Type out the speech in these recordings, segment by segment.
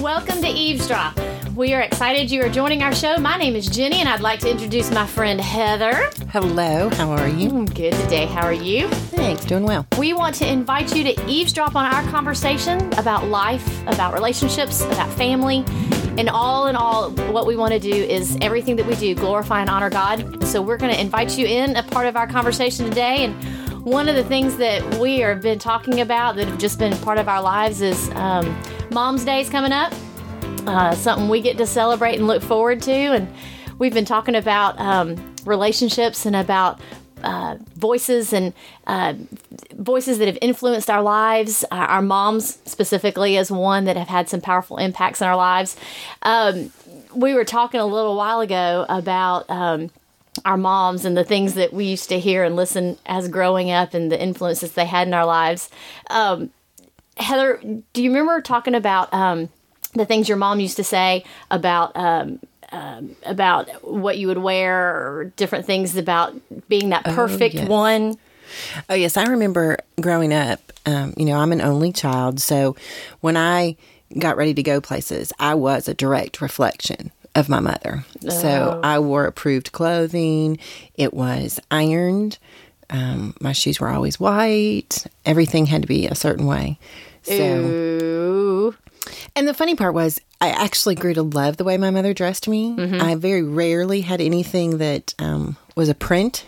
Welcome to Eve's Drop. We are excited you are joining our show. My name is Jenni, and I'd like to introduce my friend Heather. Hello, how are you? I'm good today. How are you? Thanks, doing well. We want to invite you to eavesdrop on our conversation about life, about relationships, about family. And all in all, what we want to do is everything that we do glorify and honor God. So we're going to invite you in a part of our conversation today. And one of the things that we have been talking about that have just been part of our lives is um, Mom's Day is coming up. Uh, something we get to celebrate and look forward to. And we've been talking about um, relationships and about uh, voices and uh, voices that have influenced our lives. Our, our, moms, specifically, is one that have had some powerful impacts in our lives. Um, we were talking a little while ago about. Um, our moms and the things that we used to hear and listen as growing up and the influences they had in our lives. Um, Heather, do you remember talking about um, the things your mom used to say about um, um, about what you would wear or different things about being that oh, perfect oh, yes. one. Oh yes, I remember growing up. Um, you know, I'm an only child, so when I got ready to go places, I was a direct reflection of my mother. Oh. So I wore approved clothing. It was ironed. Um, my shoes were always white. Everything had to be a certain way. So, Ooh. And the funny part was, I actually grew to love the way my mother dressed me. Mm-hmm. I very rarely had anything that um, was a print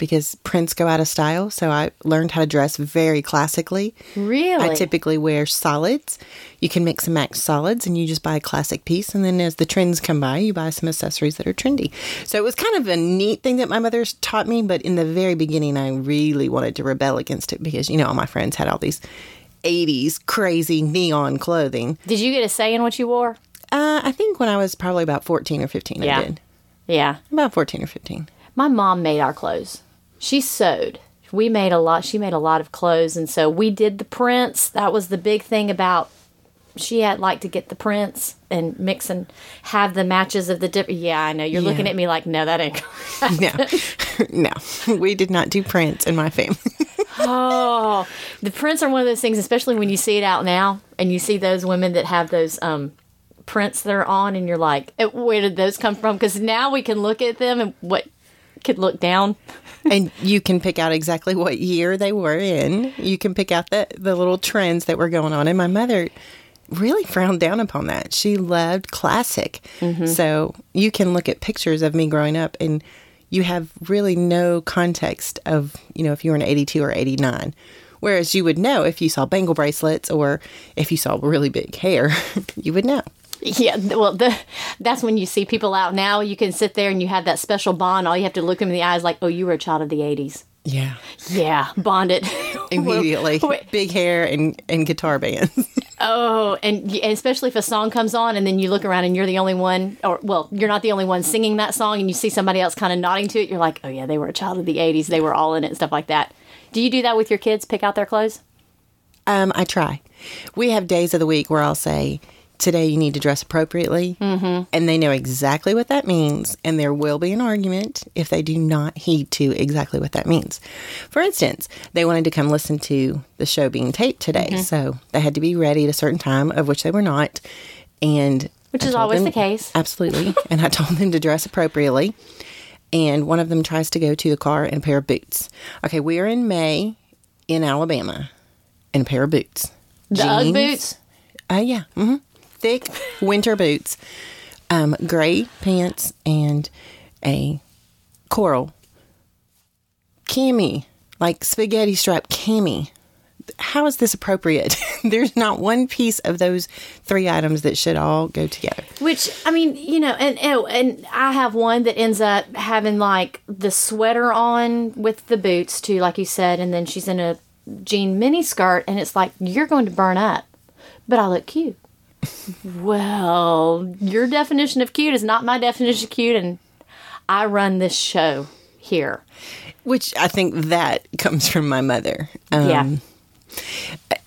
because prints go out of style. So I learned how to dress very classically. Really? I typically wear solids. You can mix and match solids and you just buy a classic piece. And then as the trends come by, you buy some accessories that are trendy. So it was kind of a neat thing that my mother's taught me. But in the very beginning, I really wanted to rebel against it because, you know, all my friends had all these 80s crazy neon clothing. Did you get a say in what you wore? Uh, I think when I was probably about 14 or 15, yeah. I did. Yeah. About 14 or 15. My mom made our clothes. She sewed. We made a lot. She made a lot of clothes. And so we did the prints. That was the big thing about she had like to get the prints and mix and have the matches of the different. Yeah, I know you're yeah. looking at me like, no, that ain't. no, no, we did not do prints in my family. oh, the prints are one of those things, especially when you see it out now and you see those women that have those um, prints that are on, and you're like, eh, where did those come from? Because now we can look at them and what could look down. and you can pick out exactly what year they were in. You can pick out the the little trends that were going on. And my mother really frowned down upon that. She loved classic. Mm-hmm. So you can look at pictures of me growing up and you have really no context of, you know, if you were an 82 or 89. Whereas you would know if you saw bangle bracelets or if you saw really big hair, you would know. Yeah, well, the, that's when you see people out now. You can sit there and you have that special bond. All you have to look them in the eyes like, oh, you were a child of the 80s. Yeah. Yeah, bonded. Immediately. Big hair and, and guitar bands. oh, and especially if a song comes on and then you look around and you're the only one, or, well, you're not the only one singing that song and you see somebody else kind of nodding to it, you're like, oh, yeah, they were a child of the 80s. They were all in it and stuff like that. Do you do that with your kids? Pick out their clothes? Um, I try. We have days of the week where I'll say, today you need to dress appropriately. Mm-hmm. And they know exactly what that means. And there will be an argument if they do not heed to exactly what that means. For instance, they wanted to come listen to the show being taped today. Mm-hmm. So they had to be ready at a certain time, of which they were not. And which is always them, the case. Absolutely. and I told them to dress appropriately. And one of them tries to go to the car in a pair of boots. Okay, we are in May in Alabama in a pair of boots. The Ugg boots? Uh, yeah. Mm-hmm thick winter boots, um, gray pants, and a coral cami, like spaghetti strap cami. How is this appropriate? There's not one piece of those three items that should all go together. Which I mean, you know, and and I have one that ends up having like the sweater on with the boots too, like you said, and then she's in a jean mini skirt, and it's like you're going to burn up, but I look cute well, your definition of cute is not my definition of cute, and I run this show here. Which I think that comes from my mother. Um, yeah.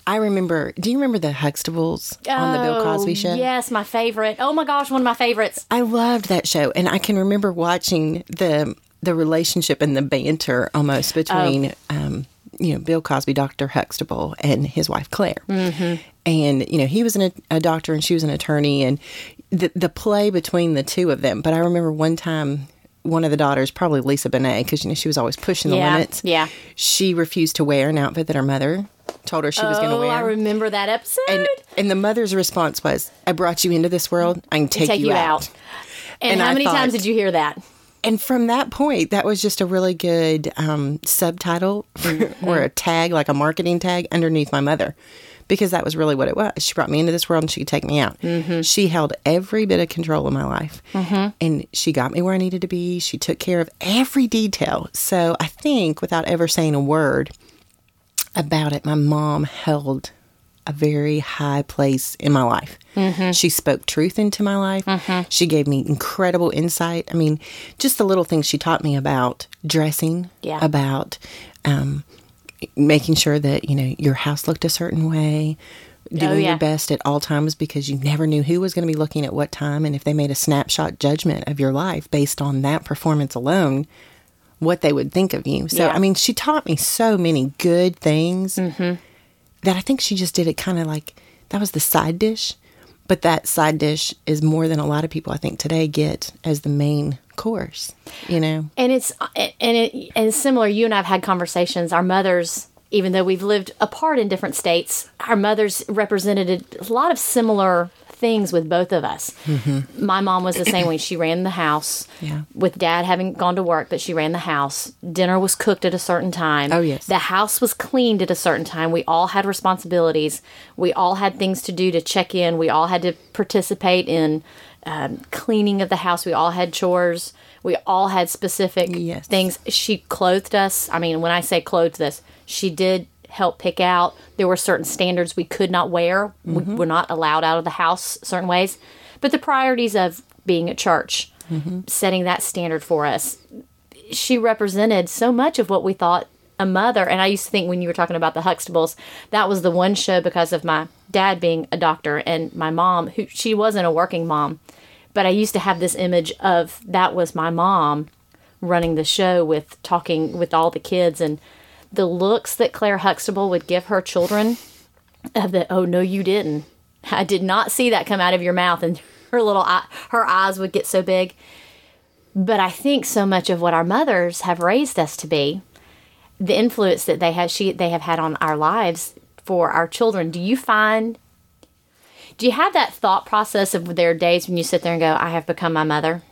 I remember. Do you remember the Huxtables oh, on the Bill Cosby oh, show? Yes, my favorite. Oh my gosh, one of my favorites. I loved that show, and I can remember watching the the relationship and the banter almost between oh. um, you know, Bill Cosby, Dr. Huxtable, and his wife Claire. Mm-hmm. And, you know, he was an, a doctor and she was an attorney, and the, the play between the two of them. But I remember one time, one of the daughters, probably Lisa Bonet, because, you know, she was always pushing the Yeah, limits. yeah. She refused to wear an outfit that her mother told her she was going to Oh, wear. I remember that episode. and, and the mother's response was, I brought you into this world. I can take, take you out. And, And how I many thought- times did you hear that? And from that point, that was just a really good um, subtitle Mm-hmm. or a tag, like a marketing tag underneath my mother, because that was really what it was. She brought me into this world and she could take me out. Mm-hmm. She held every bit of control of my life, and she got me where I needed to be. She took care of every detail. So I think, without ever saying a word about it, my mom held a very high place in my life. Mm-hmm. She spoke truth into my life. She gave me incredible insight. I mean, just the little things she taught me about dressing, Yeah. about um, making sure that you know your house looked a certain way. Doing Oh, yeah. your best at all times because you never knew who was going to be looking at what time, and if they made a snapshot judgment of your life based on that performance alone, what they would think of you. So, Yeah. I mean, she taught me so many good things that I think she just did it kind of like that was the side dish. But that side dish is more than a lot of people I think today get as the main course, you know? And it's uh, and it and similar. You and I have had conversations. Our mothers, even though we've lived apart in different states, our mothers represented a lot of similar things with both of us. My mom was the same way. She ran the house. Yeah. With dad having gone to work, but she ran the house. Dinner was cooked at a certain time. Oh, yes. The house was cleaned at a certain time. We all had responsibilities. We all had things to do to check in. We all had to participate in um, cleaning of the house. We all had chores. We all had specific Yes. things. She clothed us. I mean, when I say clothed us, she did help pick out. There were certain standards we could not wear. We mm-hmm. were not allowed out of the house certain ways. But the priorities of being at church, mm-hmm. setting that standard for us, she represented so much of what we thought a mother. And I used to think when you were talking about the Huxtables, that was the one show because of my dad being a doctor and my mom, who she wasn't a working mom. But I used to have this image of that was my mom running the show with talking with all the kids and the looks that Claire Huxtable would give her children of the oh no you didn't. I did not see that come out of your mouth and her little eye, her eyes would get so big. But I think so much of what our mothers have raised us to be the influence that they have she they have had on our lives for our children. Do you find do you have that thought process of there are days when you sit there and go I have become my mother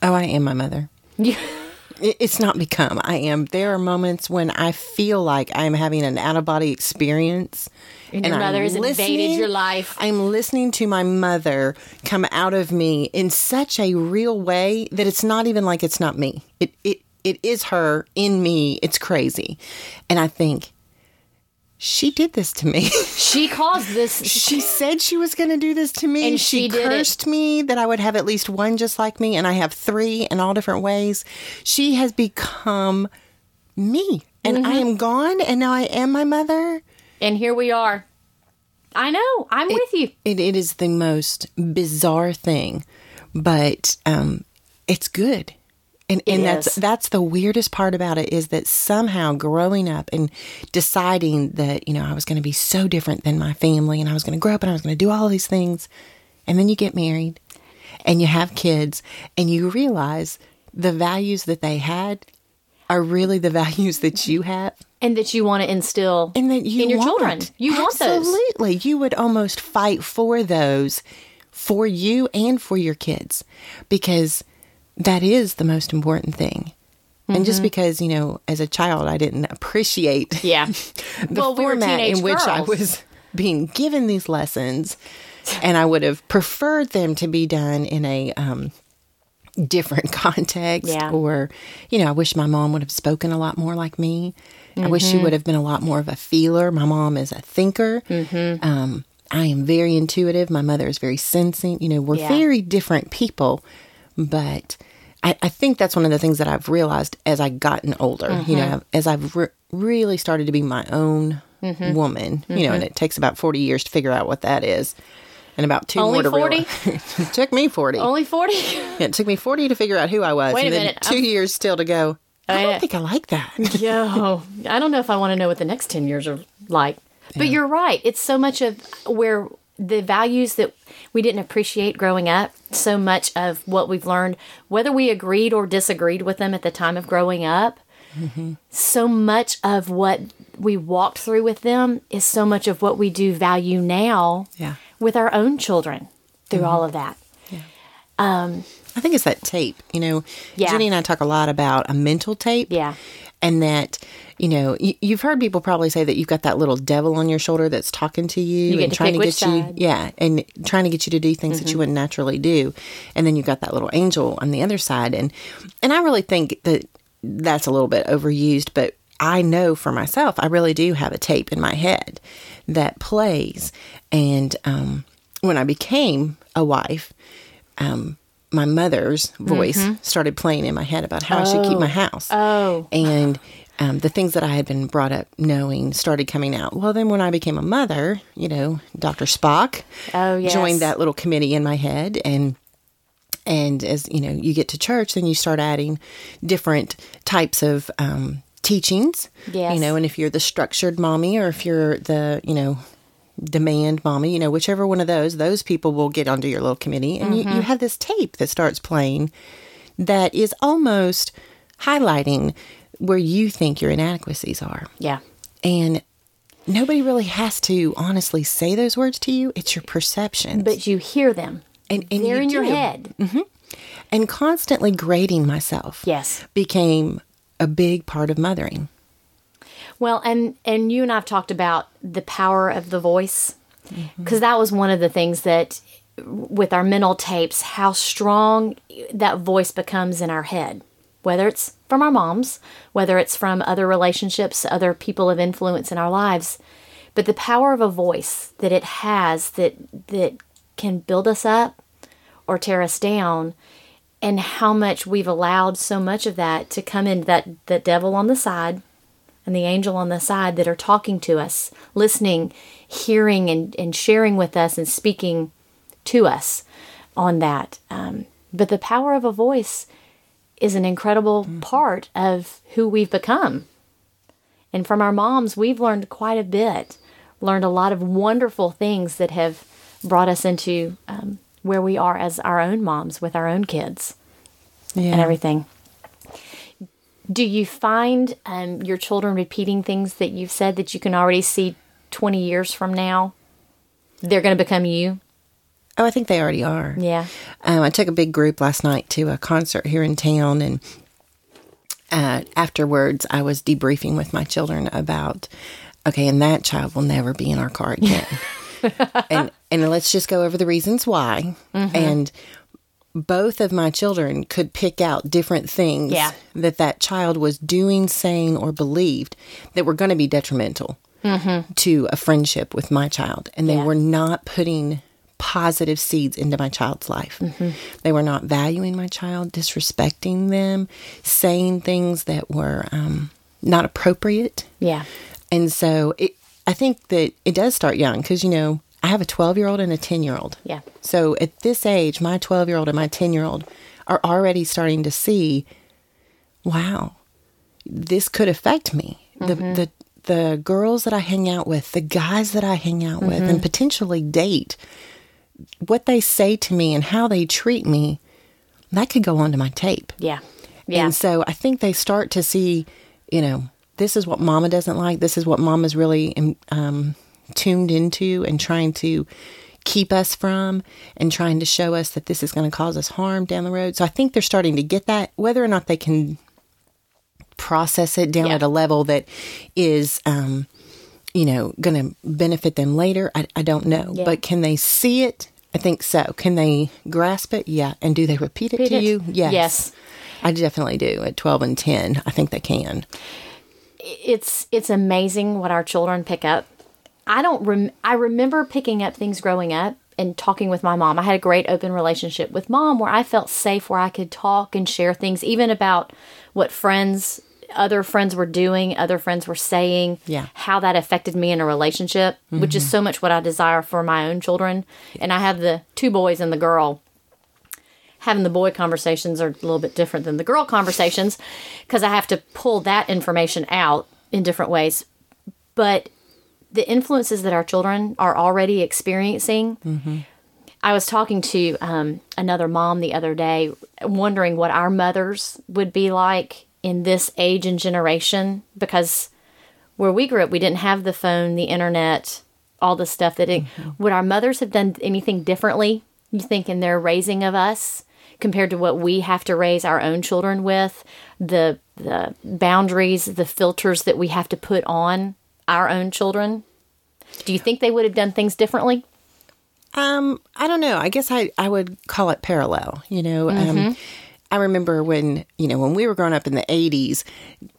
Oh, I am my mother. It's not become. I am. There are moments when I feel like I'm having an out of body experience. And your I'm mother has invaded your life. I'm listening to my mother come out of me in such a real way that it's not even like it's not me. It it it is her in me. It's crazy. And I think she did this to me. she caused this she said she was going to do this to me. And she it. cursed me that I would have at least one just like me, and I have three in all different ways. She has become me, and I Mm-hmm. am gone, and now I am my mother. and here we are I know I'm with you It, it is the most bizarre thing, but um, it's good. And, and that's is. that's the weirdest part about it is that somehow growing up and deciding that you know I was going to be so different than my family and I was going to grow up and I was going to do all these things, and then you get married and you have kids and you realize the values that they had are really the values that you have and that you want to instill and that you in your want. children. You want those. Absolutely. You would almost fight for those for you and for your kids because that is the most important thing. And Mm-hmm. just because, you know, as a child I didn't appreciate Yeah. the well, we format teenage in which I was being given these lessons and I would have preferred them to be done in a um different context Yeah. or you know i wish my mom would have spoken a lot more like me i wish Mm-hmm. she would have been a lot more of a feeler my mom is a thinker Mm-hmm. um, i am very intuitive my mother is very sensing you know we're Yeah. very different people but I, I think that's one of the things that i've realized as I've gotten older you Mm-hmm. know as i've re- really started to be my own Mm-hmm. woman you know and it takes about 40 years to figure out what that is and about two Only more to 40? realize. it took me 40 Only 40? it took me 40 to figure out who I was. Wait a then minute, two I'm- years still to go, I don't think I like that. Yo, I don't know if I want to know what the next 10 years are like. But you're right. It's so much of where the values that we didn't appreciate growing up, so much of what we've learned, whether we agreed or disagreed with them at the time of growing up, so much of what we walked through with them is so much of what we do value now Yeah. with our own children through mm-hmm. all of that. Um, I think it's that tape. You know, Yeah. Jenni and I talk a lot about a mental tape. Yeah. And that, you know, you, you've heard people probably say that you've got that little devil on your shoulder that's talking to you, get and to trying to get you, side. Mm-hmm. yeah, and trying to get you to do things that you wouldn't naturally do. And then you've got that little angel on the other side. And, and I really think that that's a little bit overused, but I know for myself, I really do have a tape in my head that plays. And um, when I became a wife, um, my mother's voice started playing in my head about how I should keep my house. Mm-hmm. Oh. And um, the things that I had been brought up knowing started coming out. Well, then when I became a mother, you know, Dr. Spock Oh, yes. joined that little committee in my head. And and as you know, you get to church, then you start adding different types of um, teachings. Yes. You know, and if you're the structured mommy or if you're the, you know, demand mommy, you know, whichever one of those, those people will get onto your little committee. And you, you mm-hmm. have this tape that starts playing that is almost highlighting where you think your inadequacies are. Yeah. And nobody really has to honestly say those words to you. It's your perception. But you hear them. and, and They're you in your do. head. Mm-hmm. And constantly grading myself Yes. became a big part of mothering. Well, and and you and I've talked about the power of the voice because that was one of the things that with our mental tapes how strong that voice becomes in our head whether it's from our moms whether it's from other relationships other people of influence in our lives. But the power of a voice that it has that that can build us up or tear us down and how much we've allowed so much of that to come in that the devil on the side and the angel on the side that are talking to us, listening, hearing, and, and sharing with us and speaking to us on that. Um, but the power of a voice is an incredible part of who we've become. And from our moms, we've learned quite a bit, learned a lot of wonderful things that have brought us into um, where we are as our own moms with our own kids Yeah. and everything. Do you find um, your children repeating things that you've said that you can already see 20 years from now? They're going to become you? Oh, I think they already are. Yeah. Um, I took a big group last night to a concert here in town, and uh, afterwards, I was debriefing with my children about, okay, and that child will never be in our car again, and and let's just go over the reasons why. Mm-hmm. And both of my children could pick out different things Yeah. that that child was doing, saying, or believed that were going to be detrimental to a friendship with my child, and they Mm-hmm. Yeah. were not putting positive seeds into my child's life. Mm-hmm. They were not valuing my child, disrespecting them, saying things that were um, not appropriate. Yeah. And so it, I think that it does start young because, you know, I have a 12 year old and a 10 year old. Yeah. So at this age, my 12 year old and my 10 year old are already starting to see, wow, this could affect me. The, the, the girls that I hang out with, the guys that I hang out with, and potentially date, what they say to me and how they treat me, that could go onto my tape. Yeah. Yeah. And so I think they start to see, you know, this is what mama doesn't like. This is what mama's really um, tuned into and trying to keep us from and trying to show us that this is going to cause us harm down the road. So I think they're starting to get that, whether or not they can process it down Yeah. at a level that is, um, you know, going to benefit them later. I, I don't know. Yeah. But can they see it? I think so. Can they grasp it? Yeah. And do they repeat it Repeat to it? you? Yes. Yes. I definitely do. At 12 and 10, I think they can. it's it's amazing what our children pick up. I don't rem- I remember picking up things growing up and talking with my mom. I had a great open relationship with mom where I felt safe where I could talk and share things even about what friends other friends were doing, other friends were saying, Yeah. how that affected me in a relationship, which is mm-hmm. so much what I desire for my own children. And I have the two boys and the girl having the boy conversations are a little bit different than the girl conversations because I have to pull that information out in different ways. But the influences that our children are already experiencing. I was talking to um, another mom the other day, wondering what our mothers would be like in this age and generation because where we grew up, we didn't have the phone, the internet, all the stuff that it, would our mothers have done anything differently, you think, in their raising of us compared to what we have to raise our own children with, the the boundaries, the filters that we have to put on our own children? Do you think they would have done things differently? Um, I don't know. I guess I, I would call it parallel. You know, um, I remember when you know when we were growing up in the '80s,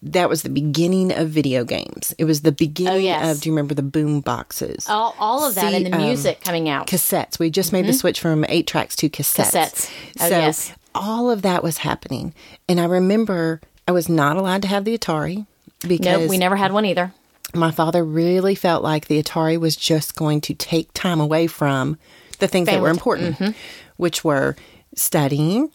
that was the beginning of video games. It was the beginning Oh, yes. of. Do you remember the boom boxes? All, all of that See, and the um, music coming out. cassettes. We just made the switch from eight tracks to cassettes. Cassettes. Oh, so yes. all of that was happening, and I remember I was not allowed to have the Atari because Nope, we never had one either. My father really felt like the Atari was just going to take time away from the things that were important, Mm-hmm. which were studying,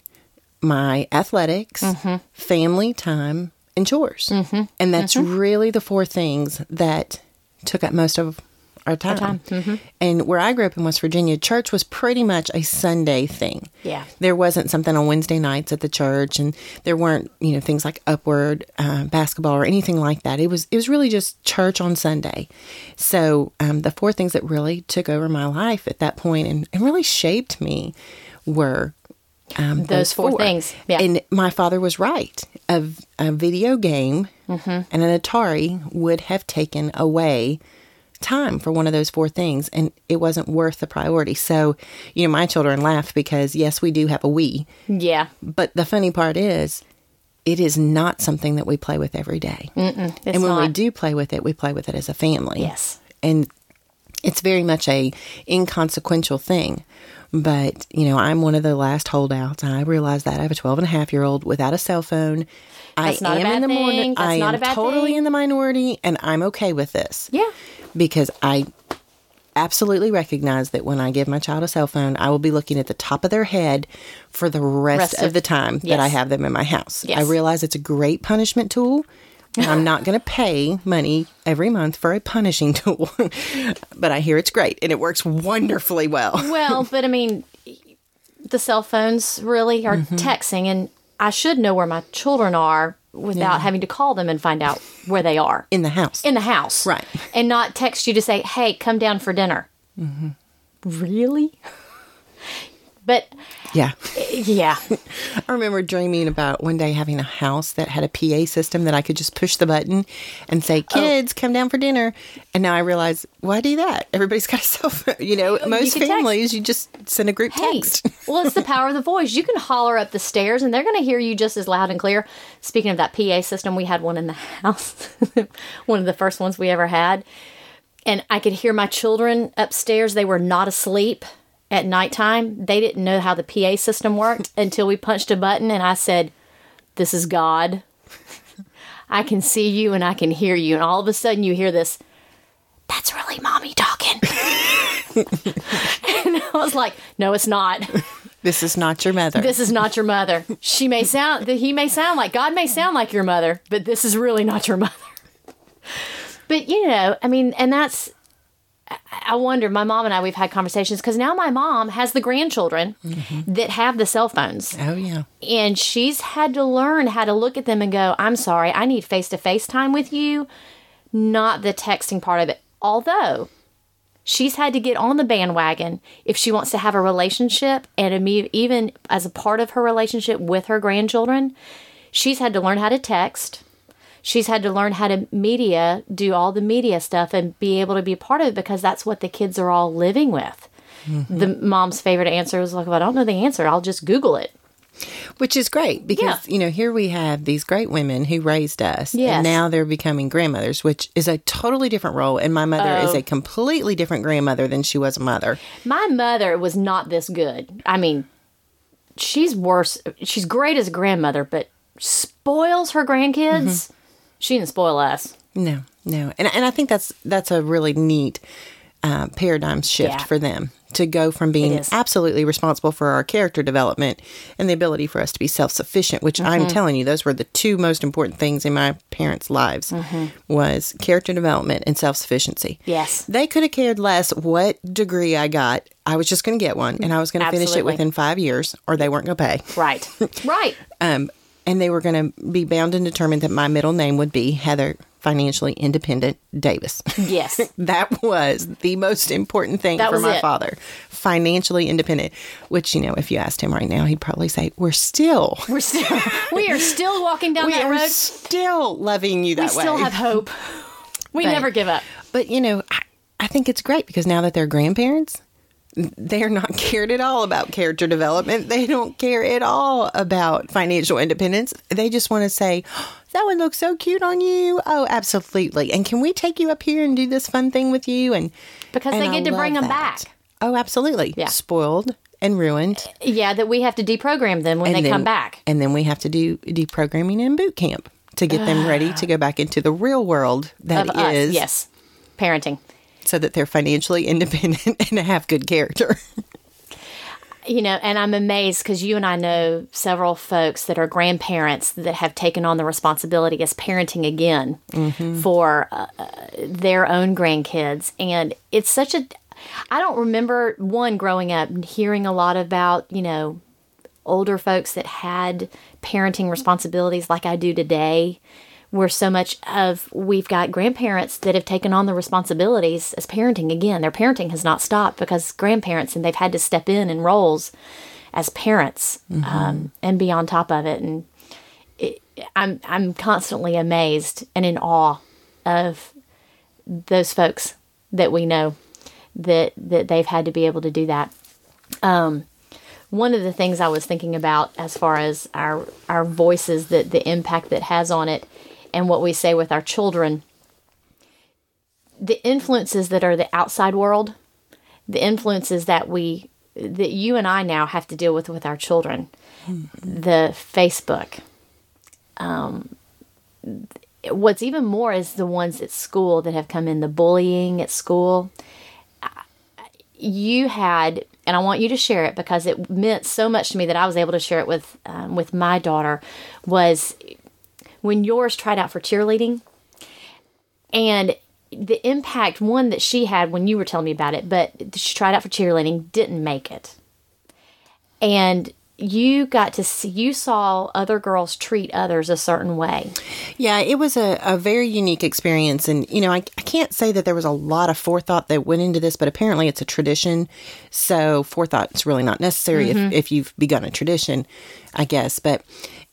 my athletics, Mm-hmm. family time, and chores. Mm-hmm. And that's really the four things that took up most of our time. time. Mm-hmm. And where I grew up in West Virginia, church was pretty much a Sunday thing. Yeah. There wasn't something on Wednesday nights at the church, and there weren't you know things like Upward uh, basketball or anything like that. It was it was really just church on Sunday. So um, the four things that really took over my life at that point and, and really shaped me were um, Those four things. Yeah. And my father was right. A, a video game Mm-hmm. and an Atari would have taken away time for one of those four things, and it wasn't worth the priority. So, you know, my children laugh because yes, we do have a Wii, Yeah. but the funny part is, it is not something that we play with every day. And when we do play with it, we play with it as a family. Yes. And it's very much a inconsequential thing. But, you know, I'm one of the last holdouts. I realize that I have a 12 and a half year old without a cell phone. That's I not a am bad in the morning. I not am a bad totally thing. in the minority and I'm okay with this. Yeah. Because I absolutely recognize that when I give my child a cell phone, I will be looking at the top of their head for the rest, Rest of, of- the time that I have them in my house. I realize it's a great punishment tool. And I'm not going to pay money every month for a punishing tool, but I hear it's great and it works wonderfully well. Well, but I mean, the cell phones really are Mm-hmm. texting, and I should know where my children are without having to call them and find out where they are In the house. in the house. Right. And not text you to say, hey, come down for dinner. Mm-hmm. Really? But yeah. yeah, I remember dreaming about one day having a house that had a PA system that I could just push the button and say, Oh. kids, come down for dinner. And now I realize, why do that? Everybody's got a cell phone. You know, most text. families, you just send a group hey, text. well, it's the power of the voice. You can holler up the stairs, and they're going to hear you just as loud and clear. Speaking of that PA system, we had one in the house, one of the first ones we ever had, and I could hear my children upstairs. They were not asleep at nighttime. They didn't know how the PA system worked until we punched a button, and I said, "This is God." I can see you and I can hear you, and all of a sudden you hear this. That's really mommy talking. and I was like, no, it's not. This is not your mother. This is not your mother. She may sound, he may sound like, God may sound like your mother, but this is really not your mother. But, you know, I mean, and that's, I- wonder, my mom and I, we've had conversations because now my mom has the grandchildren mm-hmm. that have the cell phones. oh, yeah. And she's had to learn how to look at them and go, I'm sorry, I need face to face time with you, not the texting part of it. Although she's had to get on the bandwagon if she wants to have a relationship and even as a part of her relationship with her grandchildren, she's had to learn how to text. She's had to learn how to media, do all the media stuff and be able to be a part of it because that's what the kids are all living with. Mm-hmm. The mom's favorite answer was like, well, I don't know the answer. I'll just Google it. Which is great because, Yeah. you know, here we have these great women who raised us. Yes. And now they're becoming grandmothers, which is a totally different role. And my mother is Oh. a completely different grandmother than she was a mother. My mother was not this good. I mean, she's worse. She's great as a grandmother, but spoils her grandkids. Mm-hmm. She didn't spoil us. No, no, and and I think that's that's a really neat uh, paradigm shift Yeah. for them to go from being absolutely responsible for our character development and the ability for us to be self sufficient, which Mm-hmm. I'm telling you, those were the two most important things in my parents' lives Mm-hmm. was character development and self sufficiency. Yes. They could have cared less what degree I got. I was just going to get one and I was going to finish it within five years or they weren't going to pay. Right. right. Um, and they were going to be bound and determined that my middle name would be Heather Financially Independent Davis. Yes. that was the most important thing That for my it. father. Financially independent, which, you know, if you asked him right now, he'd probably say, We're still, We're still we are still walking down we that are road. still loving you that way. we still have hope. We But- never give up. But, you know, I, I think it's great because now that they're grandparents, they're not cared at all about character development. They don't care at all about financial independence. They just want to say, "Oh, that one looks so cute on you. Oh, absolutely. And can we take you up here and do this fun thing with you? And Because and they I get to bring them that. back. Oh, absolutely. Yeah. Spoiled and ruined. Yeah, that we have to deprogram them when and they then- come back. And then we have to do deprogramming in boot camp to get them ready to go back into the real world that Of us. Yes. Parenting. So that they're financially independent and have good character. You know, and I'm amazed because you and I know several folks that are grandparents that have taken on the responsibility as parenting again for uh, uh, their own grandkids. And it's such a, I don't remember one growing up hearing a lot about, you know, older folks that had parenting responsibilities like I do today. Where so much of we've got grandparents that have taken on the responsibilities as parenting again. Their parenting has not stopped because grandparents and they've had to step in in roles as parents um, and be on top of it. And it, I'm I'm constantly amazed and in awe of those folks that we know that that they've had to be able to do that. Um, one of the things I was thinking about as far as our our voices, that the impact that has on it, and what we say with our children, the influences that are the outside world, the influences that we that you and I now have to deal with with our children, the Facebook. Um, what's even more is the ones at school that have come in, the bullying at school you had, and I want you to share it because it meant so much to me that I was able to share it with um, with my daughter. Was when yours tried out for cheerleading, and the impact one that she had when you were telling me about it, but she tried out for cheerleading, didn't make it, and you got to see you saw other girls treat others a certain way. Yeah, it was a, a very unique experience. And, you know, I, I can't say that there was a lot of forethought that went into this, but apparently it's a tradition. So forethought is really not necessary if, mm-hmm. if you've begun a tradition, I guess. But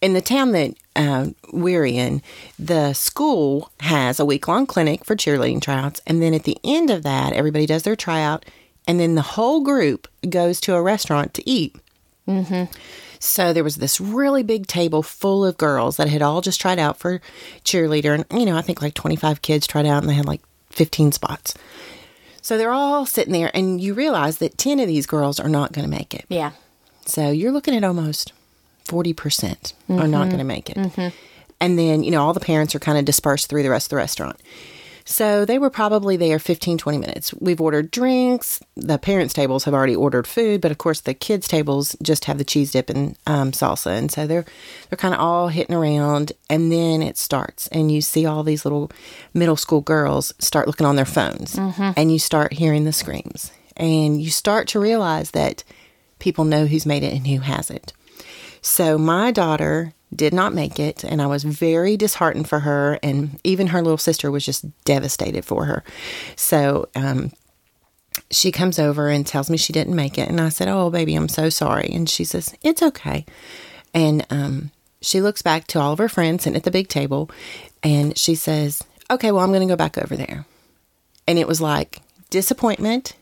in the town that uh, we're in, the school has a week long clinic for cheerleading tryouts. And then at the end of that, everybody does their tryout. And then the whole group goes to a restaurant to eat. So there was this really big table full of girls that had all just tried out for cheerleader. And, you know, I think like 25 kids tried out and they had like 15 spots. So they're all sitting there, and you realize that 10 of these girls are not going to make it. Yeah, So you're looking at almost 40% are not mm-hmm. going to make it. Mm-hmm. And then, you know, all the parents are kind of dispersed through the rest of the restaurant. So they were probably there 15, 20 minutes. We've ordered drinks. The parents' tables have already ordered food, but of course the kids' tables just have the cheese dip and um, salsa. And so they're they're kind of all hitting around, and then it starts, and you see all these little middle school girls start looking on their phones, mm-hmm. and you start hearing the screams, and you start to realize that people know who's made it and who hasn't. So my daughter did not make it, and I was very disheartened for her, and even her little sister was just devastated for her. So um, she comes over and tells me she didn't make it, and I said, "Oh, baby, I'm so sorry." And she says, "It's okay." And um, she looks back to all of her friends sitting at the big table, and she says, "Okay, well, I'm going to go back over there." And it was like disappointment,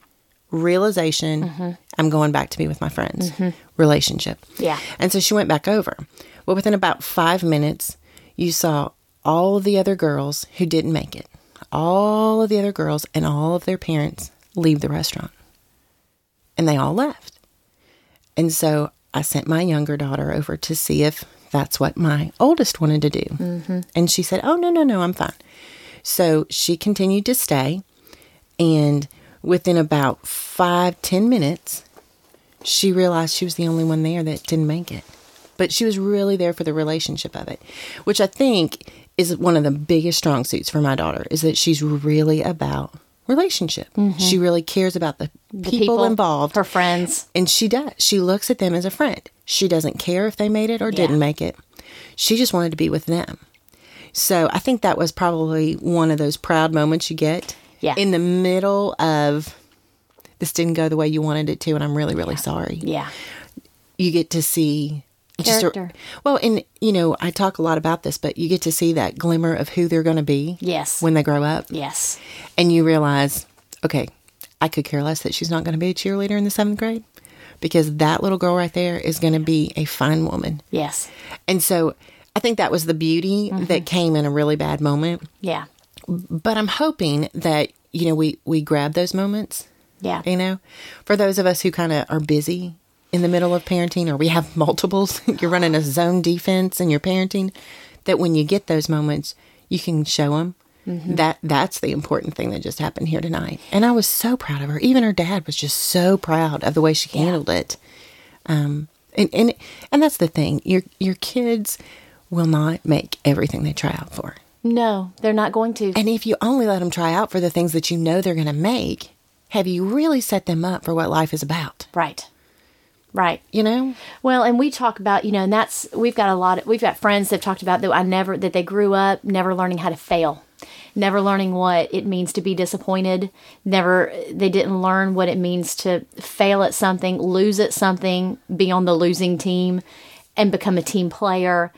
realization, mm-hmm. I'm going back to be with my friends, mm-hmm. relationship. Yeah. And so she went back over. Well, within about five minutes, you saw all of the other girls who didn't make it, all of the other girls and all of their parents leave the restaurant. And they all left. And so I sent my younger daughter over to see if that's what my oldest wanted to do. Mm-hmm. And she said, Oh, no, no, no, I'm fine. So she continued to stay. And within about five, ten minutes, she realized she was the only one there that didn't make it. But she was really there for the relationship of it, which I think is one of the biggest strong suits for my daughter is that she's really about relationship. Mm-hmm. She really cares about the, The people, involved. her friends. And she does. She looks at them as a friend. She doesn't care if they made it or didn't make it. She just wanted to be with them. So I think that was probably one of those proud moments you get. Yeah. In the middle of this didn't go the way you wanted it to, and I'm really, really sorry. Yeah. You get to see just a- Character. well, and you know, I talk a lot about this, but you get to see that glimmer of who they're going to be. Yes. When they grow up Yes. and you realize, okay, I could care less that she's not going to be a cheerleader in the seventh grade because that little girl right there is going to be a fine woman. Yes. And so I think that was the beauty mm-hmm. that came in a really bad moment. Yeah. But I'm hoping that, you know, we, we grab those moments, Yeah. you know, for those of us who kind of are busy in the middle of parenting or we have multiples, you're running a zone defense and you're parenting, that when you get those moments, you can show them. That that's the important thing that just happened here tonight, and I was so proud of her. Even her dad was just so proud of the way she handled it. Um, and and and that's the thing. Your your kids will not make everything they try out for, No, they're not going to. and if you only let them try out for the things that you know they're going to make, have you really set them up for what life is about? right. Right. You know, Well, and we talk about, you know, and that's we've got a lot of we've got friends that talked about that I never that they grew up never learning how to fail. Never learning what it means to be disappointed. Never they didn't learn what it means to fail at something, lose at something, be on the losing team and become a team player.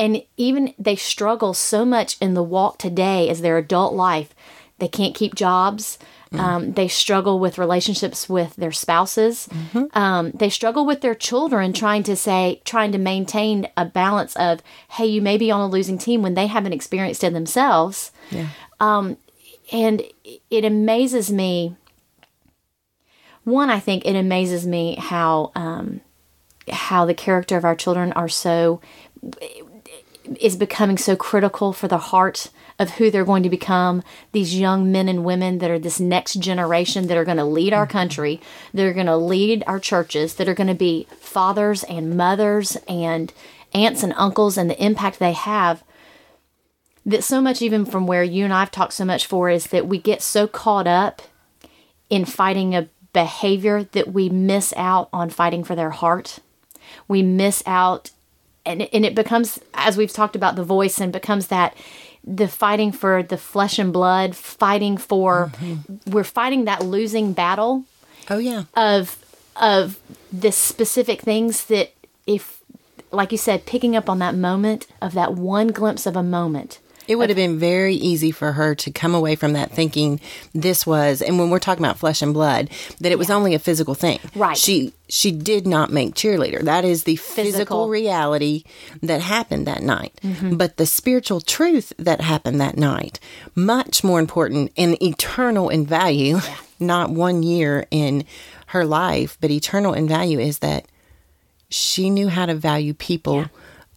And even they struggle so much in the walk today as their adult life. They can't keep jobs. Um, they struggle with relationships with their spouses. Um, they struggle with their children trying to say, trying to maintain a balance of, hey, you may be on a losing team when they haven't experienced it themselves. yeah. Um, And it amazes me. One, I think it amazes me how um, how the character of our children are so is becoming so critical for the heart of who they're going to become. These young men and women that are this next generation that are going to lead our mm. country that are going to lead our churches that are going to be fathers and mothers and aunts and uncles and the impact they have. That so much even from where you and I've talked so much for is that we get so caught up in fighting a behavior that we miss out on fighting for their heart. We miss out and and it becomes as we've talked about the voice and becomes that the fighting for the flesh and blood, fighting for mm-hmm. we're fighting that losing battle oh yeah, of of the specific things that if like you said picking up on that moment of that one glimpse of a moment It would have been very easy for her to come away from that thinking this was, and when we're talking about flesh and blood, that it was only a physical thing. Right. She she did not make cheerleader. That is the physical, Physical. reality that happened that night. Mm-hmm. But the spiritual truth that happened that night, much more important and eternal in value, not one year in her life, but eternal in value is that she knew how to value people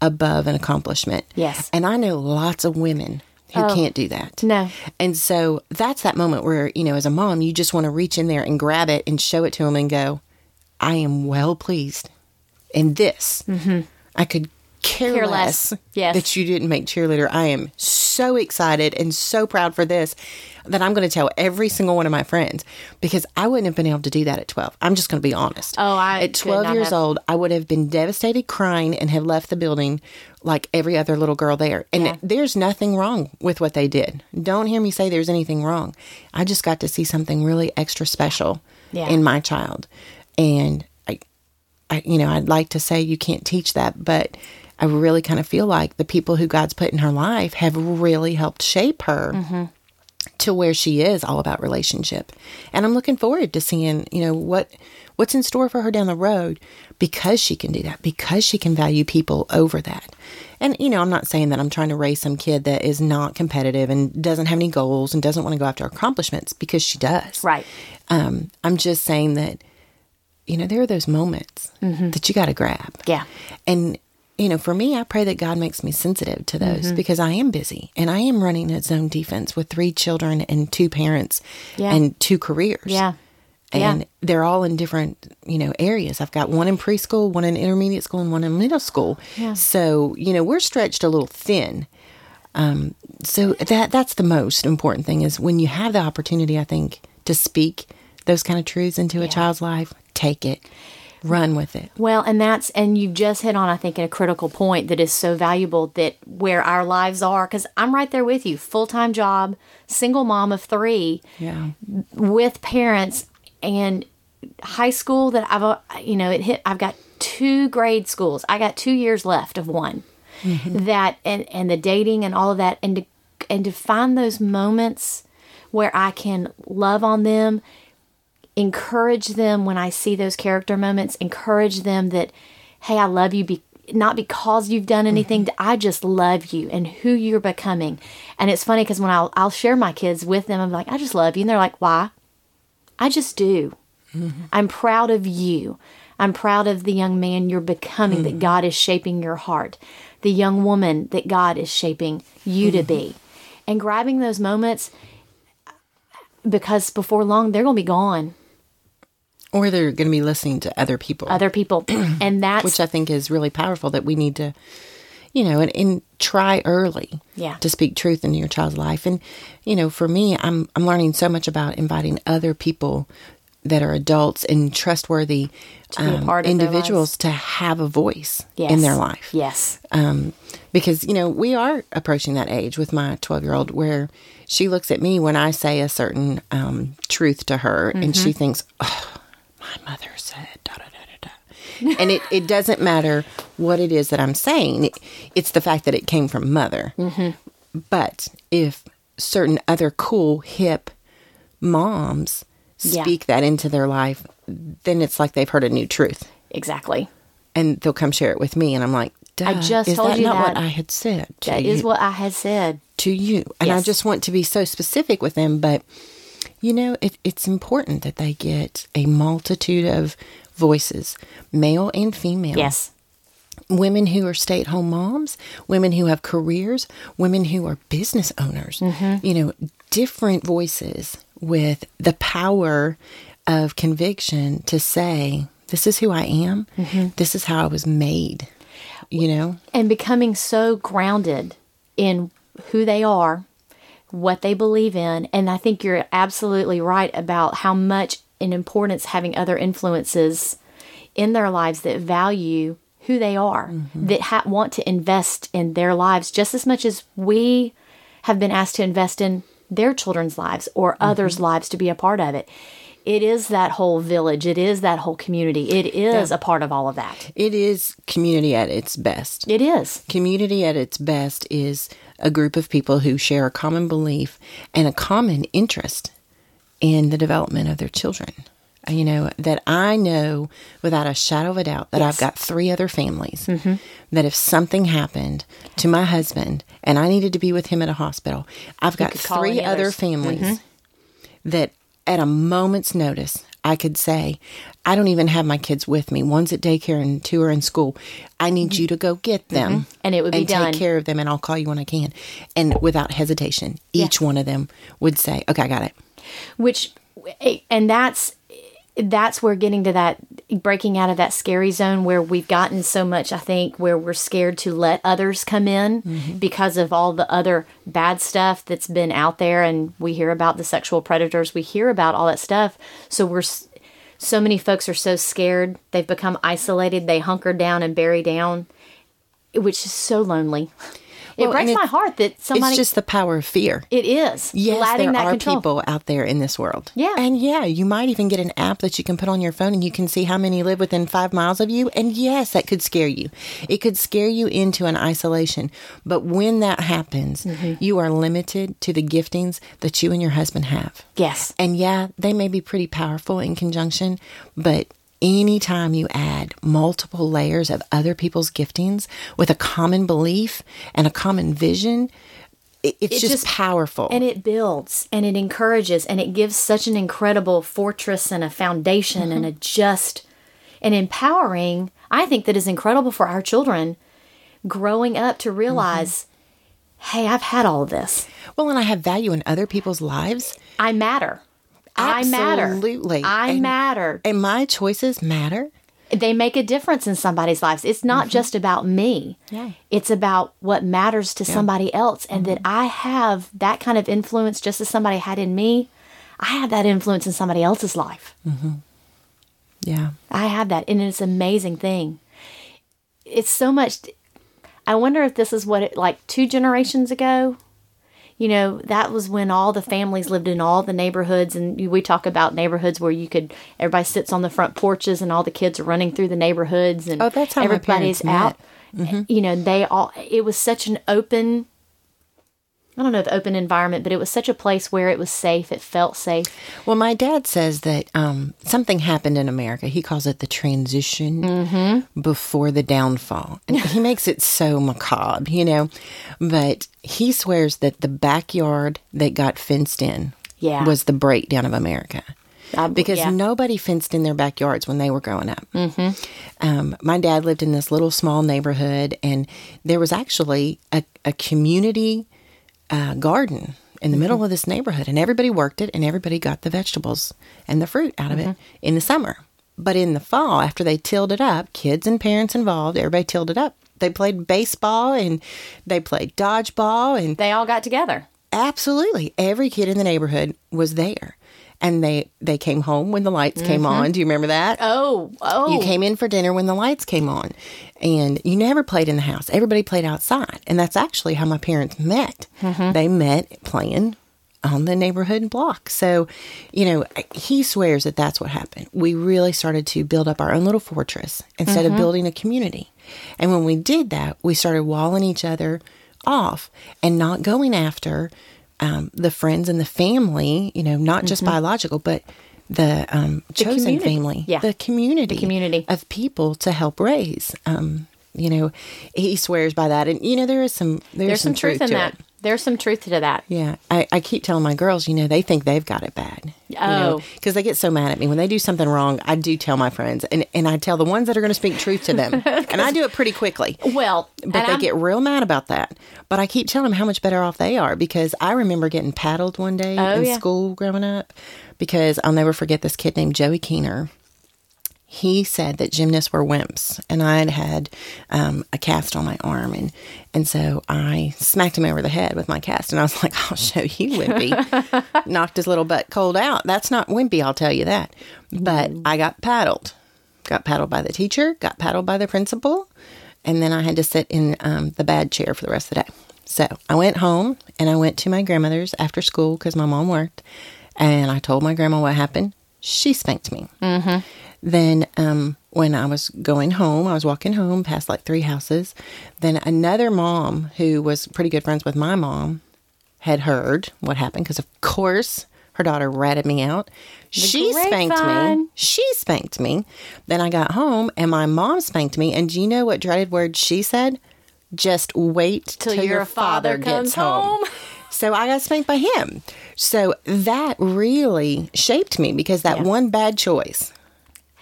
above an accomplishment. Yes. And I know lots of women who oh. can't do that. No. And so that's that moment where, you know, as a mom, you just want to reach in there and grab it and show it to them and go, I am well pleased. And this, mm-hmm. I could care. Care less, less. Yes. that you didn't make cheerleader. I am so excited and so proud for this that I'm going to tell every single one of my friends because I wouldn't have been able to do that at 12. I'm just going to be honest. Oh, I At 12 years have. old, I would have been devastated, crying, and have left the building like every other little girl there. And Yeah. there's nothing wrong with what they did. Don't hear me say there's anything wrong. I just got to see something really extra special Yeah. in my child. And I, I, you know, I'd like to say you can't teach that, but I really kind of feel like the people who God's put in her life have really helped shape her to where she is all about relationship. And I'm looking forward to seeing, you know, what what's in store for her down the road because she can do that, because she can value people over that. And you know, I'm not saying that I'm trying to raise some kid that is not competitive and doesn't have any goals and doesn't want to go after accomplishments because she does. Right. Um, I'm just saying that you know, there are those moments that you got to grab. Yeah. And you know, for me, I pray that God makes me sensitive to those Mm-hmm. because I am busy and I am running a zone defense with three children and two parents Yeah. and two careers. Yeah. And Yeah. they're all in different, you know, areas. I've got one in preschool, one in intermediate school, and one in middle school. Yeah. So, you know, we're stretched a little thin. Um, so that that's the most important thing is when you have the opportunity, I think, to speak those kind of truths into a child's life, take it, run with it. Well, and that's and you've just hit on I think a critical point that is so valuable that where our lives are cuz I'm right there with you. Full-time job, single mom of 3 Yeah. with parents and high school that I've uh, you know, it hit I've got two grade schools. I got 2 years left of one. That and and the dating and all of that and to and to find those moments where I can love on them encourage them when I see those character moments, encourage them that, hey, I love you, be- not because you've done mm-hmm. anything, that I just love you and who you're becoming. And it's funny because when I'll, I'll share my kids with them, I'm like, I just love you. And they're like, why? I just do. Mm-hmm. I'm proud of you. I'm proud of the young man you're becoming, that mm-hmm. God is shaping your heart, the young woman that God is shaping you to be. And grabbing those moments because before long they're going to be gone. Or they're going to be listening to other people, other people and that's which I think is really powerful that we need to, you know, and, and try early Yeah. to speak truth into your child's life. And, you know, for me, I'm, I'm learning so much about inviting other people that are adults and trustworthy um, be a part of individuals to have a voice yes. in their life. yes um, because you know we are approaching that age with my 12 year old where she looks at me when i say a certain um, truth to her and Mm-hmm. she thinks oh my mother said da da da da da. And it, it doesn't matter what it is that i'm saying. It, it's the fact that it came from mother. Mm-hmm. but if certain other cool hip moms Yeah. speak that into their life then it's like they've heard a new truth. Exactly. And they'll come share it with me and i'm like I just is told that you not what i had said to that you, is what i had said. To you. And i just want to be so specific with them but you know it, it's important that they get a multitude of voices male and female yes women who are stay at home moms, women who have careers, women who are business owners, Mm-hmm. you know, different voices with the power of conviction to say, this is who I am, Mm-hmm. this is how I was made, you know? and becoming so grounded in who they are what they believe in and i think you're absolutely right about how much in importance having other influences in their lives that value who they are mm-hmm. that ha- want to invest in their lives just as much as we have been asked to invest in their children's lives or mm-hmm. others lives to be a part of it. It is that whole village. It is that whole community. It is a part of all of that. It is community at its best. it is. Community at its best is a group of people who share a common belief and a common interest in the development of their children. Uh, you know, that I know without a shadow of a doubt that I've got three other families that if something happened to my husband and I needed to be with him at a hospital, I've got three other others. families that at a moment's notice I could say, I don't even have my kids with me. One's at daycare and two are in school. I need you to go get mm-hmm. them. And it would be and done. take care of them and I'll call you when I can. And without hesitation, each one of them would say, Okay, I got it. which and that's that's where getting to that breaking out of that scary zone where we've gotten so much i think where we're scared to let others come in mm-hmm. because of all the other bad stuff that's been out there and we hear about the sexual predators we hear about all that stuff. So we're so many folks are so scared. They've become isolated. They hunker down and bury down which is so lonely it Well, breaks my heart that somebody it's just the power of fear. it is Yes, there that are control. people out there in this world. Yeah. And yeah, you might even get an app that you can put on your phone and you can see how many live within five miles of you. And yes, that could scare you. It could scare you into an isolation. But when that happens, Mm-hmm. you are limited to the giftings that you and your husband have. yes And yeah, they may be pretty powerful in conjunction, but anytime you add multiple layers of other people's giftings with a common belief and a common vision, it, it's It just, just- powerful. and it builds and it encourages and it gives such an incredible fortress and a foundation and mm-hmm. a just and empowering i think that is incredible for our children growing up to mm-hmm. realize, hey, I've had all of this. Well, and I have value in other people's lives. I matter. I matter. Absolutely. I And- matter. And my choices matter. They make a difference in somebody's lives. It's not mm-hmm. just about me. Yeah. It's about what matters to somebody else and that mm-hmm. I have that kind of influence just as somebody had in me. I have that influence in somebody else's life. Mm-hmm. Yeah. I have that, and it's an amazing thing. It's so much. I wonder if this is what it like two generations ago. You know, that was when all the families lived in all the neighborhoods, and we talk about neighborhoods where you could everybody sits on the front porches, and all the kids are running through the neighborhoods, and Oh, that's how everybody's out. Mm-hmm. You know, they all. It was such an open. I don't know if open environment, but it was such a place where it was safe. It felt safe. Well, my dad says that um, something happened in America. He calls it the transition Mm-hmm. before the downfall. And he makes it so macabre, you know. But he swears that the backyard that got fenced in Yeah. was the breakdown of America. I- Because yeah. nobody fenced in their backyards when they were growing up. Mm-hmm. Um, my dad lived in this little small neighborhood, and there was actually a, a community uh, garden in the middle of this neighborhood, and everybody worked it, and everybody got the vegetables and the fruit out of it in the summer. But in the fall, after they tilled it up, kids and parents involved, everybody tilled it up. They played baseball and they played dodgeball, and they all got together. absolutely every kid in the neighborhood was there. And they they came home when the lights came mm-hmm. on. Do you remember that? Oh, oh, You came in for dinner when the lights came on. And you never played in the house. Everybody played outside. And that's actually how my parents met. Mm-hmm. They met playing on the neighborhood block. So, you know, he swears that that's what happened. We really started to build up our own little fortress instead of mm-hmm. building a community. And when we did that, we started walling each other off and not going after um, the friends and the family, you know, not just biological, but the um, chosen community. family, Yeah. the community, community. of people to help raise. Um, you know, he swears by that, and you know there is some there's, There's some truth in to that. it. There's some truth to that. Yeah, I, I keep telling my girls, you know, they think they've got it bad. Oh. because they get so mad at me when they do something wrong. I do tell my friends, and and I tell the ones that are going to speak truth to them, and I do it pretty quickly. Well, But they I'm- get real mad about that. But I keep telling them how much better off they are because I remember getting paddled one day Oh, in yeah. school growing up because I'll never forget this kid named Joey Keener. He said that gymnasts were wimps, and I had had um, a cast on my arm, and and so I smacked him over the head with my cast, and I was like, "I'll show you, wimpy." Knocked his little butt cold out. That's not wimpy, I'll tell you that. But I got paddled, got paddled by the teacher, got paddled by the principal, and then I had to sit in um, the bad chair for the rest of the day. So I went home and I went to my grandmother's after school because my mom worked, and I told my grandma what happened. She spanked me. Mm-hmm. Then, um, when I was going home, I was walking home past like three houses. Then another mom who was pretty good friends with my mom had heard what happened because, of course, her daughter ratted me out. she spanked me. She spanked me. Then I got home and my mom spanked me. And do you know what dreaded word she said? Just wait till, your, father, gets comes home. So I got spanked by him. So that really shaped me because that Yeah. one bad choice,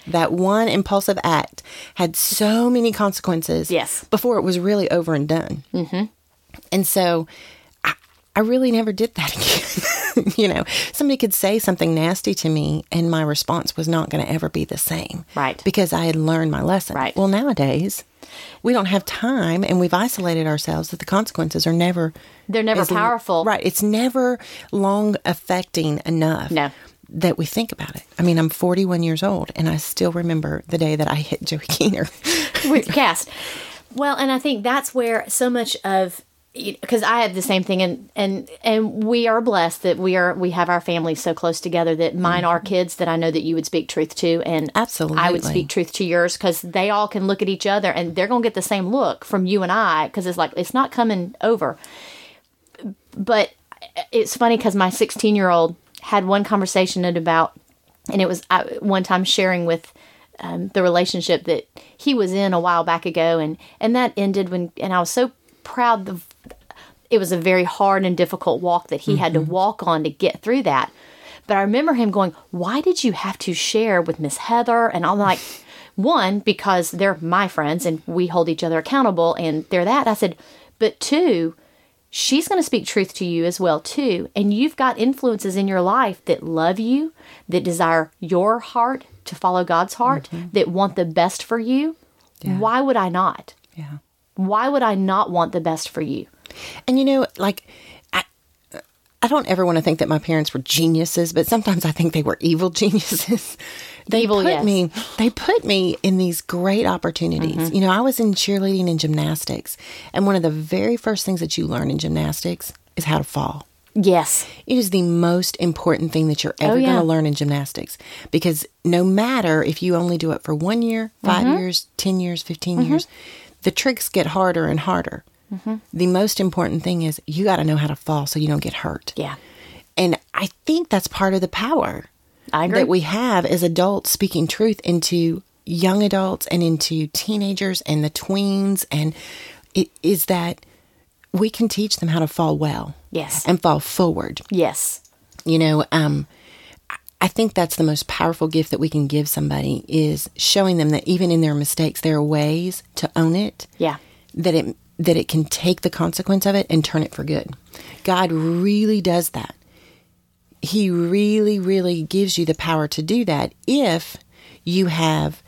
that one impulsive act had so many consequences Yes. before it was really over and done. Mm-hmm. And so I, I really never did that again. you know, somebody could say something nasty to me and my response was not going to ever be the same. Right. Because I had learned my lesson. Right. Well, nowadays, we don't have time and we've isolated ourselves that the consequences are never They're never powerful. Right. It's never long affecting enough No. That we think about it. I mean, I'm 41 years old and I still remember the day that I hit Joey Keener. with cast. Well, and I think that's where so much of because I have the same thing, and and and we are blessed that we are we have our families so close together that mine are mm-hmm. kids that I know that you would speak truth to, and absolutely I would speak truth to yours because they all can look at each other and they're gonna get the same look from you and I because it's like it's not coming over. But uh, it's funny because my 16 year old had one conversation about, and it was I, one time sharing with um, the relationship that he was in a while back ago, and and that ended when, and I was so proud of. It was a very hard and difficult walk that he had to walk on to get through that. But I remember him going, "Why did you have to share with Miss Heather?" And I'm like, one, because they're my friends and we hold each other accountable and they're that. I said, but two, she's going to speak truth to you as well too. And you've got influences in your life that love you that desire your heart to follow god's heart mm-hmm. that want the best for you. Why would i not? Yeah. why would i not want the best for you? And you know, like I, don't ever want to think that my parents were geniuses, but sometimes I think they were evil geniuses. they Evil, put yes. me they put me in these great opportunities. Mm-hmm. You know, I was in cheerleading and gymnastics, and one of the very first things that you learn in gymnastics is how to fall. yes It is the most important thing that you're ever Oh, yeah. going to learn in gymnastics because no matter if you only do it for one year, 5 Mm-hmm. years, 10 years, 15 years, the tricks get harder and harder. Mm-hmm. The most important thing is you got to know how to fall so you don't get hurt. yeah And I think that's part of the power that we have as adults speaking truth into young adults and into teenagers and the tweens and it is that we can teach them how to fall well. Yes. And fall forward. yes You know, um, I- I think that's the most powerful gift that we can give somebody is showing them that even in their mistakes, there are ways to own it. Yeah. That it that it can take the consequence of it and turn it for good. God really does that. He really, really gives you the power to do that if you have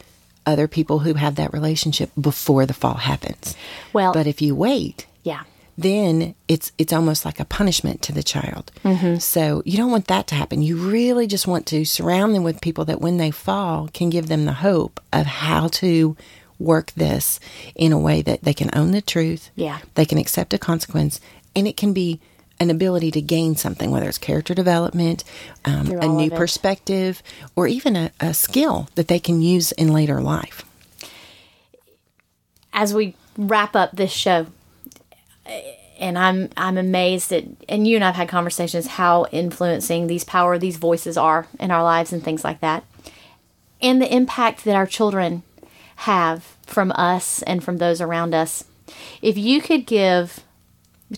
other people who have that relationship before the fall happens. Well- but if you wait, yeah then it's it's almost like a punishment to the child. Mm-hmm. So you don't want that to happen. You really just want to surround them with people that when they fall can give them the hope of how to work this in a way that they can own the truth. Yeah. They can accept a consequence and it can be an ability to gain something, whether it's character development, um, a new perspective, or even a, a skill that they can use in later life. as we wrap up this show and I'm I'm amazed at and you and I've had conversations how influencing these power these voices are in our lives and things like that. And the impact that our children have from us and from those around us. If you could give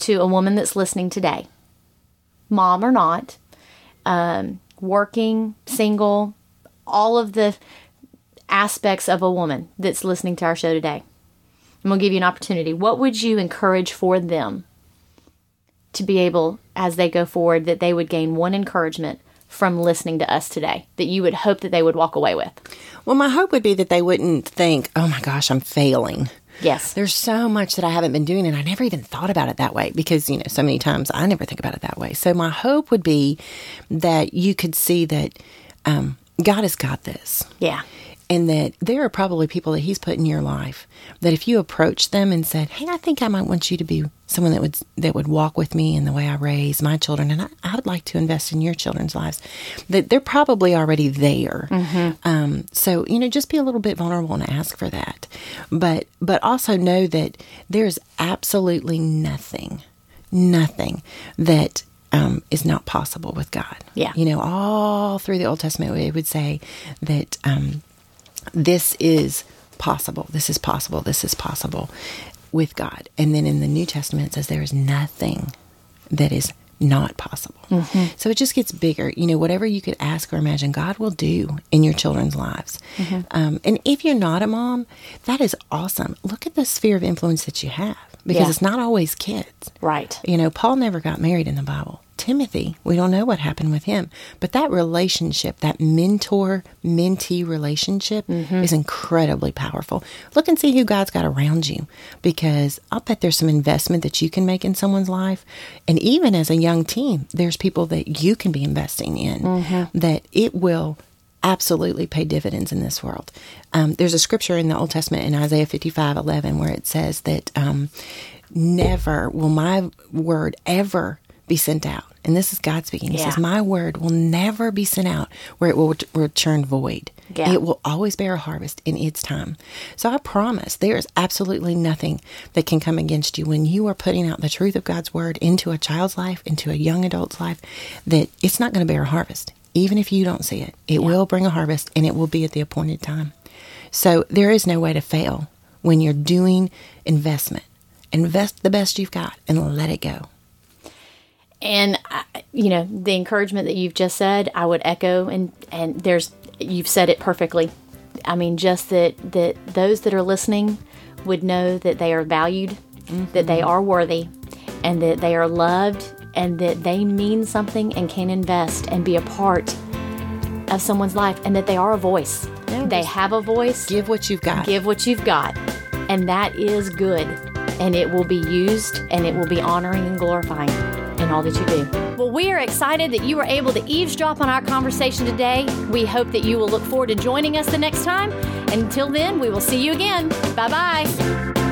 to a woman that's listening today, mom or not, um, working, single, all of the aspects of a woman that's listening to our show today. I'm going to give you an opportunity. What would you encourage for them to be able, as they go forward, that they would gain one encouragement from listening to us today that you would hope that they would walk away with? Well, my hope would be that they wouldn't think, oh my gosh, I'm failing. Yes. There's so much that I haven't been doing, and I never even thought about it that way because, you know, so many times I never think about it that way. So, my hope would be that you could see that um, God has got this Yeah. And that there are probably people that He's put in your life that if you approach them and said, "Hey, I think I might want you to be someone that would that would walk with me in the way I raise my children, and I, I would like to invest in your children's lives," that they're probably already there. Um, so you know, just be a little bit vulnerable and ask for that, but but also know that there's absolutely nothing, nothing that. Um, is not possible with God. Yeah. You know, all through the Old Testament, it would say that um, this is possible. This is possible. This is possible with God. And then in the New Testament, it says there is nothing that is not possible. So it just gets bigger. You know, whatever you could ask or imagine, God will do in your children's lives. Um, and if you're not a mom, that is awesome. Look at the sphere of influence that you have because Yeah. it's not always kids. Right. You know, Paul never got married in the Bible. Timothy, we don't know what happened with him, but that relationship, that mentor mentee relationship, is incredibly powerful. Look and see who God's got around you because I'll bet there's some investment that you can make in someone's life. And even as a young teen, there's people that you can be investing in that it will absolutely pay dividends in this world. Um, there's a scripture in the Old Testament in Isaiah 55 11 where it says that um, never will my word ever be sent out. And this is God speaking. He Yeah. says, My word will never be sent out where it will return void. Yeah. It will always bear a harvest in its time. So I promise there is absolutely nothing that can come against you when you are putting out the truth of God's word into a child's life, into a young adult's life, that it's not going to bear a harvest. Even if you don't see it, it will bring a harvest and it will be at the appointed time. So there is no way to fail when you're doing investment. Invest the best you've got and let it go. And I, you know, the encouragement that you've just said, I would echo and and there's you've said it perfectly. I mean, just that that those that are listening would know that they are valued, that they mm-hmm. are worthy, and that they are loved, and that they mean something and can invest and be a part of someone's life, and that they are a voice. They have a voice. Give what you've got. Give what you've got, and that is good, and it will be used, and it will be honoring and glorifying in all that you do. Well, we are excited that you were able to eavesdrop on our conversation today. We hope that you will look forward to joining us the next time. Until then, we will see you again. Bye bye.